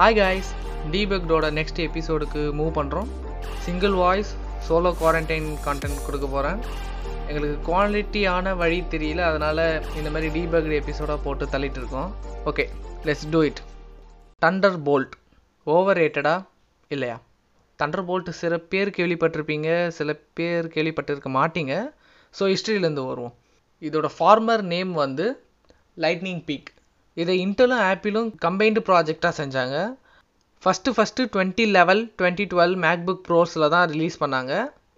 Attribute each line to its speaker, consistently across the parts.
Speaker 1: Hi guys டீபக்டோட next எபிசோடுக்கு move பண்ணுறோம் single voice solo quarantine content கொடுக்க போகிறேன் எங்களுக்கு குவாலிட்டியான வழி தெரியல அதனால் இந்த மாதிரி டீபக்டு எபிசோடாக போட்டு தள்ளிட்டு இருக்கோம். Okay let's do it Thunderbolt over ரேட்டடா இல்லையா? தண்டர் போல்ட் சில பேர் கேள்விப்பட்டிருப்பீங்க சில பேர் கேள்விப்பட்டிருக்க மாட்டீங்க. ஸோ ஹிஸ்ட்ரியிலேருந்து வருவோம். இதோட ஃபார்மர் நேம் வந்து லைட்னிங் பீக் இதை இன்டலும் ஆப்பிளும் கம்பைன்டு ப்ராஜெக்டாக செஞ்சாங்க. First first twenty eleven twenty twelve MacBook ப்ரோஸில் தான் ரிலீஸ் பண்ணாங்க.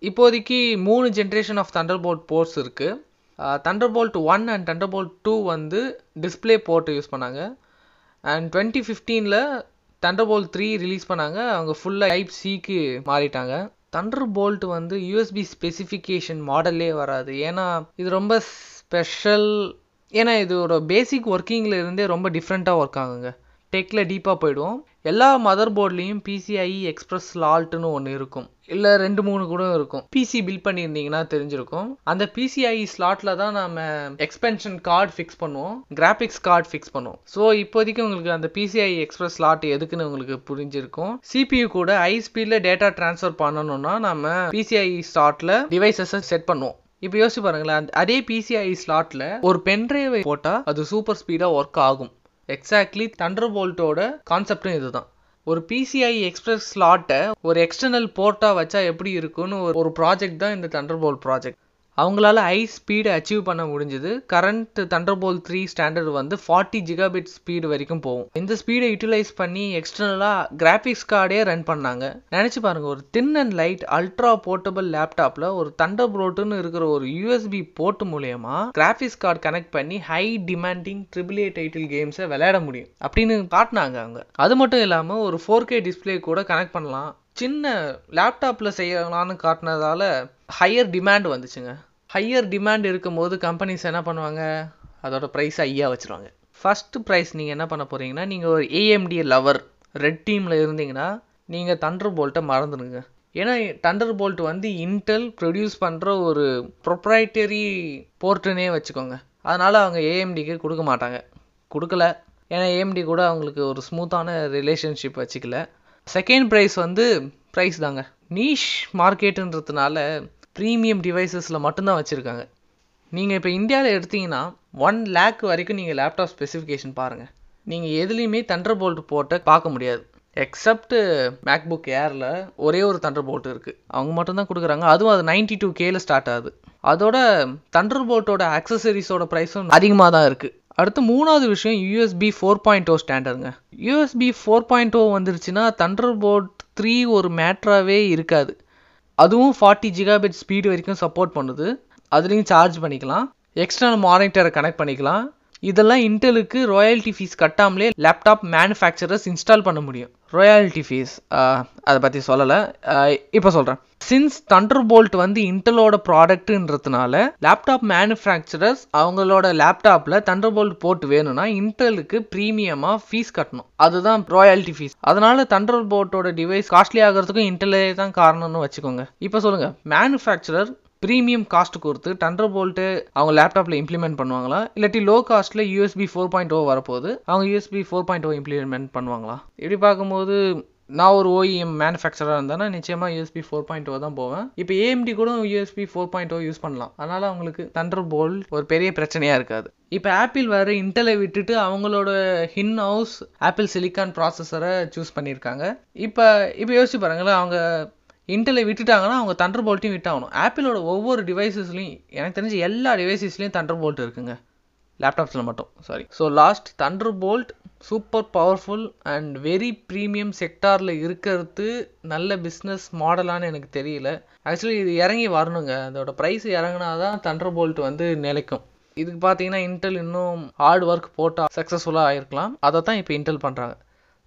Speaker 1: இப்போதைக்கு மூணு generation of Thunderbolt ports இருக்குது Thunderbolt one and Thunderbolt two வந்து டிஸ்பிளே போர்ட்டு யூஸ் பண்ணாங்க. அண்ட் டுவெண்ட்டி ஃபிஃப்டீனில் தண்டர் போல்ட் த்ரீ ரிலீஸ் பண்ணாங்க. அவங்க ஃபுல்லாக டைப் சிக்கு மாறிட்டாங்க. தண்டர் போல்ட் வந்து யூஎஸ்பி ஸ்பெசிஃபிகேஷன் மாடல்லே வராது. ஏன்னா இது ரொம்ப ஸ்பெஷல் ஏன்னா இதோட பேசிக் ஒர்க்கிங்கில் இருந்தே ரொம்ப டிஃப்ரெண்ட்டாக ஒர்க் ஆகுங்க. டெக்கில் டீப்பாக போயிடுவோம் எல்லா மதர் போர்ட்லேயும் பிசிஐ எக்ஸ்பிரஸ் லால்ட்னு ஒன்று இருக்கும். இல்லை ரெண்டு மூணு கூட இருக்கும். பிசி பில் பண்ணியிருந்தீங்கன்னா தெரிஞ்சிருக்கும். அந்த பிசிஐ ஸ்லாட்டில் தான் நம்ம எக்ஸ்பென்ஷன் கார்டு ஃபிக்ஸ் பண்ணுவோம். கிராஃபிக்ஸ் கார்டு ஃபிக்ஸ் பண்ணுவோம். ஸோ இப்போதைக்கு உங்களுக்கு அந்த பிசிஐ எக்ஸ்பிரஸ் ஸ்லாட் எதுக்குன்னு உங்களுக்கு புரிஞ்சிருக்கும். சிபியு கூட ஹை ஸ்பீடில் டேட்டா ட்ரான்ஸ்ஃபர் பண்ணணும்னா நம்ம பிசிஐ ஸ்லாட்டில் டிவைசஸை செட் பண்ணுவோம். இப்போ யோசிச்சு பாருங்களேன் அதே பிசிஐ ஸ்லாட்டில் ஒரு பென்ட்ரைவை போட்டால் அது சூப்பர் ஸ்பீடாக ஒர்க் ஆகும். எக்ஸாக்ட்லி தண்டர் போல்ட்டோட கான்செப்டும் இதுதான். ஒரு பிசிஐ எக்ஸ்பிரஸ் ஸ்லாட்டை ஒரு எக்ஸ்டர்னல் போர்ட்டாக வச்சா எப்படி இருக்குன்னு ஒரு ப்ராஜெக்ட் தான் இந்த தண்டர் போல்ட் ப்ராஜெக்ட் அவங்களால ஹை ஸ்பீடு அச்சீவ் பண்ண முடிஞ்சது. கரண்ட் தண்டர்போல் த்ரீ ஸ்டாண்டர்ட் வந்து ஃபார்ட்டி ஜிகாபிட் ஸ்பீடு வரைக்கும் போகும். இந்த ஸ்பீடை யூட்டிலைஸ் பண்ணி எக்ஸ்டர்னலாக கிராஃபிக்ஸ் கார்டே ரன் பண்ணாங்க. நினச்சி பாருங்க ஒரு thin and light ultra portable லேப்டாப்பில் ஒரு தண்டர் போர்ட்டுன்னு இருக்கிற ஒரு யூஎஸ்பி போர்ட் மூலயமா கிராஃபிக்ஸ் கார்டு கனெக்ட் பண்ணி high demanding triple A title கேம்ஸை விளையாட முடியும். அப்படின்னு காட்டினாங்க அவங்க. அது மட்டும் இல்லாமல் ஒரு ஃபோர் கே டிஸ்பிளே கூட கனெக்ட் பண்ணலாம். சின்ன லேப்டாப்பில் செய்யலான்னு காட்டினதால ஹையர் டிமாண்ட் வந்துச்சுங்க. ஹையர் டிமாண்ட் இருக்கும்போது கம்பெனிஸ் என்ன பண்ணுவாங்க? அதோட ப்ரைஸ் ஐயா வச்சுருவாங்க. ஃபஸ்ட்டு ப்ரைஸ் நீங்கள் என்ன பண்ண போகிறீங்கன்னா நீங்கள் ஒரு ஏஎம்டி லவர் ரெட் டீமில் இருந்தீங்கன்னா நீங்கள் தண்டர் போல்ட்டை மறந்துடுங்க. ஏன்னா தண்டர் போல்ட் வந்து இன்டெல் ப்ரொடியூஸ் பண்ணுற ஒரு ப்ரொப்ரைட்டரி போர்ட்டுனே வச்சுக்கோங்க. அதனால் அவங்க ஏஎம்டிக்கு கொடுக்க மாட்டாங்க. கொடுக்கல. ஏன்னா ஏஎம்டி கூட அவங்களுக்கு ஒரு ஸ்மூத்தான ரிலேஷன்ஷிப் வச்சுக்கல. செகண்ட் ப்ரைஸ் வந்து ப்ரைஸ் தாங்க. நீஷ் மார்க்கெட்டுன்றதுனால ப்ரீமியம் டிவைசஸில் மட்டும்தான் வச்சுருக்காங்க. நீங்கள் இப்போ இந்தியாவில் எடுத்தீங்கன்னா ஒன் லேக் வரைக்கும் நீங்கள் லேப்டாப் ஸ்பெசிஃபிகேஷன் பாருங்கள் நீங்கள் எதுலேயுமே தண்டர் போல்ட் போட்ட பார்க்க முடியாது. எக்ஸப்ட் மேக்புக் ஏரில் ஒரே ஒரு தண்டர் போல்ட் இருக்குது அவங்க மட்டும்தான் கொடுக்குறாங்க. அதுவும் அது நைன்டி டூ கேல ஸ்டார்ட் ஆகுது. அதோட தண்டர் போல்ட்டோட அக்சசரிஸோட ப்ரைஸும் அதிகமாக தான் இருக்குது அடுத்து மூணாவது விஷயம் யூஎஸ்பி ஃபோர் பாயிண்ட் ஓ ஸ்டாண்டர்டுங்க யூஎஸ்பி ஃபோர் பாயிண்ட் ஓ வந்துருச்சுன்னா தண்டர் போல்ட் த்ரீ ஒரு மேட்ராகவே இருக்காது. அதுவும் ஃபார்ட்டி ஜிகாபிட் ஸ்பீடு வரைக்கும் சப்போர்ட் பண்ணுது. அதுலேயும் சார்ஜ் பண்ணிக்கலாம். எக்ஸ்டர்னல் மானிட்டரை கனெக்ட் பண்ணிக்கலாம். இதெல்லாம் இன்டெலுக்கு ராயல்ட்டி ஃபீஸ் கட்டாமலே லேப்டாப் மேனுஃபேக்சரர்ஸ் இன்ஸ்டால் பண்ண முடியும். ராயல்ட்டி ஃபீஸ் அதை பற்றி சொல்லலை. இப்போ சொல்கிறேன் சின்ஸ் தண்டர் போல்ட் வந்து இன்டலோட ப்ராடக்ட்டுன்றதுனால லேப்டாப் மேனுஃபேக்சரர்ஸ் அவங்களோட லேப்டாப்பில் தண்டர் போல்ட் போட்டு வேணும்னா இன்டெலுக்கு ப்ரீமியமாக ஃபீஸ் கட்டணும். அதுதான் ராயல்ட்டி ஃபீஸ் அதனால தண்டர் போல்ட்டோட டிவைஸ் காஸ்ட்லி ஆகிறதுக்கும் இன்டலே தான் காரணம்னு வச்சுக்கோங்க. இப்போ சொல்லுங்கள் மேனுஃபேக்சரர் ப்ரீமியம் காஸ்ட் கொடுத்து டண்டர் போல்ட்டு அவங்க லேப்டாப்பில் இம்ப்ளிமெண்ட் பண்ணுவாங்களா? இல்லாட்டி லோ காஸ்ட்டில் யூஎஸ்பி ஃபோர் பாயிண்ட் ஓ வரப்போகுது. அவங்க USB four point O implement பண்ணுவாங்களா? இப்படி பார்க்கும்போது நான் ஒரு ஓஇஎம் மேனுஃபேக்சராக இருந்தேன்னா நிச்சயமாக யூஎஸ்பி ஃபோர் பாயிண்ட் ஓ தான் போவேன். இப்போ ஏஎம்டி கூட USB four point O use பண்ணலாம். அதனால் அவங்களுக்கு தண்டர் போல்ட் ஒரு பெரிய பிரச்சனையாக இருக்காது. இப்போ ஆப்பிள் வேறு இன்டலை விட்டுட்டு அவங்களோட ஹின் ஹவுஸ் ஆப்பிள் சிலிக்கான் ப்ராசஸரை சூஸ் பண்ணியிருக்காங்க. இப்போ இப்போ யோசிச்சு பாருங்களேன் அவங்க இன்டலை விட்டுட்டாங்கன்னா அவங்க தண்டர் போல்ட்டையும் விட்டாகணும். ஆப்பிளோட ஒவ்வொரு டிவைசஸ்லையும் எனக்கு தெரிஞ்ச எல்லா டிவைசஸ்லையும் தண்டர் போல்ட் இருக்குங்க. லேப்டாப்ஸில் மட்டும். Sorry so last Thunderbolt super powerful and very premium செக்டாரில் இருக்கிறது நல்ல பிஸ்னஸ் மாடலான்னு எனக்கு தெரியல. ஆக்சுவலி இது இறங்கி வரணுங்க. அதோட ப்ரைஸ் இறங்கினா தான் தண்டர் போல்ட் வந்து நிலைக்கும். இதுக்கு பார்த்தீங்கன்னா இன்டெல் இன்னும் ஹார்ட் ஒர்க் போட்டால் சக்ஸஸ்ஃபுல்லாக ஆயிருக்கலாம். அதை தான் இப்போ இன்டெல் பண்ணுறாங்க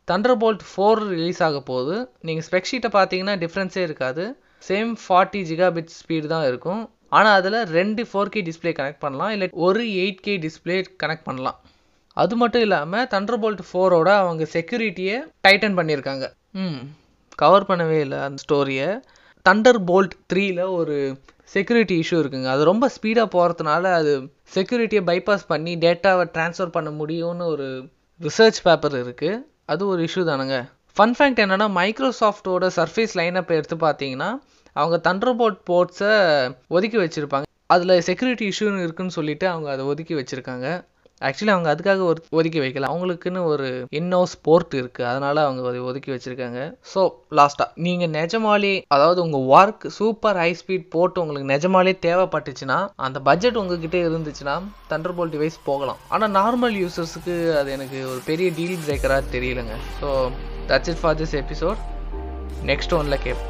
Speaker 1: தண்டர் போல்ட் ஃபோர் ரிலீஸ் ஆக போகுது. நீங்கள் ஸ்பெக் ஷீட்டை பார்த்தீங்கன்னா டிஃப்ரென்ஸே இருக்காது. சேம் ஃபார்ட்டி ஜிகாபிட் ஸ்பீடு தான் இருக்கும். ஆனால் அதில் ரெண்டு ஃபோர் கே டிஸ்பிளே கனெக்ட் பண்ணலாம். இல்லை ஒரு எயிட் கே டிஸ்பிளே கனெக்ட் பண்ணலாம். அது மட்டும் இல்லாமல் தண்டர் போல்ட் ஃபோரோட அவங்க செக்யூரிட்டியை டைட்டன் பண்ணியிருக்காங்க. ம் கவர் பண்ணவே இல்லை அந்த ஸ்டோரியை தண்டர் போல்ட் த்ரீல ஒரு செக்யூரிட்டி இஷ்யூ இருக்குங்க. அது ரொம்ப ஸ்பீடாக போகிறதுனால அது செக்யூரிட்டியை பைபாஸ் பண்ணி டேட்டாவை ட்ரான்ஸ்ஃபர் பண்ண முடியும்னு ஒரு ரிசர்ச் பேப்பர் இருக்குது அது ஒரு இஷ்யூ தானுங்க. ஃபன் ஃபேக்ட் என்னென்னா மைக்ரோசாஃப்டோட சர்ஃபேஸ் லைனப் எடுத்து பார்த்தீங்கன்னா அவங்க தண்டர்போர்ட் போர்ட்ஸை ஒதுக்கி வச்சுருப்பாங்க. அதில் செக்யூரிட்டி இஷ்யூன்னு இருக்குன்னு சொல்லிட்டு அவங்க அதை ஒதுக்கி வச்சுருக்காங்க. ஆக்சுவலி அவங்க அதுக்காக ஒரு ஒதுக்கி வைக்கல. அவங்களுக்குன்னு ஒரு இன்னோஸ் போர்ட் இருக்குது அதனால் அவங்க அதை ஒதுக்கி வச்சுருக்காங்க. ஸோ லாஸ்ட்டாக நீங்கள் நிஜமாலே அதாவது உங்கள் ஒர்க் சூப்பர் ஹை ஸ்பீட் போட்டு உங்களுக்கு நிஜமாலே தேவைப்பட்டுச்சுன்னா அந்த பட்ஜெட் உங்ககிட்ட இருந்துச்சுன்னா தண்டர்போல்ட் டிவைஸ் போகலாம். ஆனால் நார்மல் யூசர்ஸுக்கு அது எனக்கு ஒரு பெரிய டீல் பிரேக்கராக தெரியலங்க. So that's it for this episode next ஒன்ல கேப்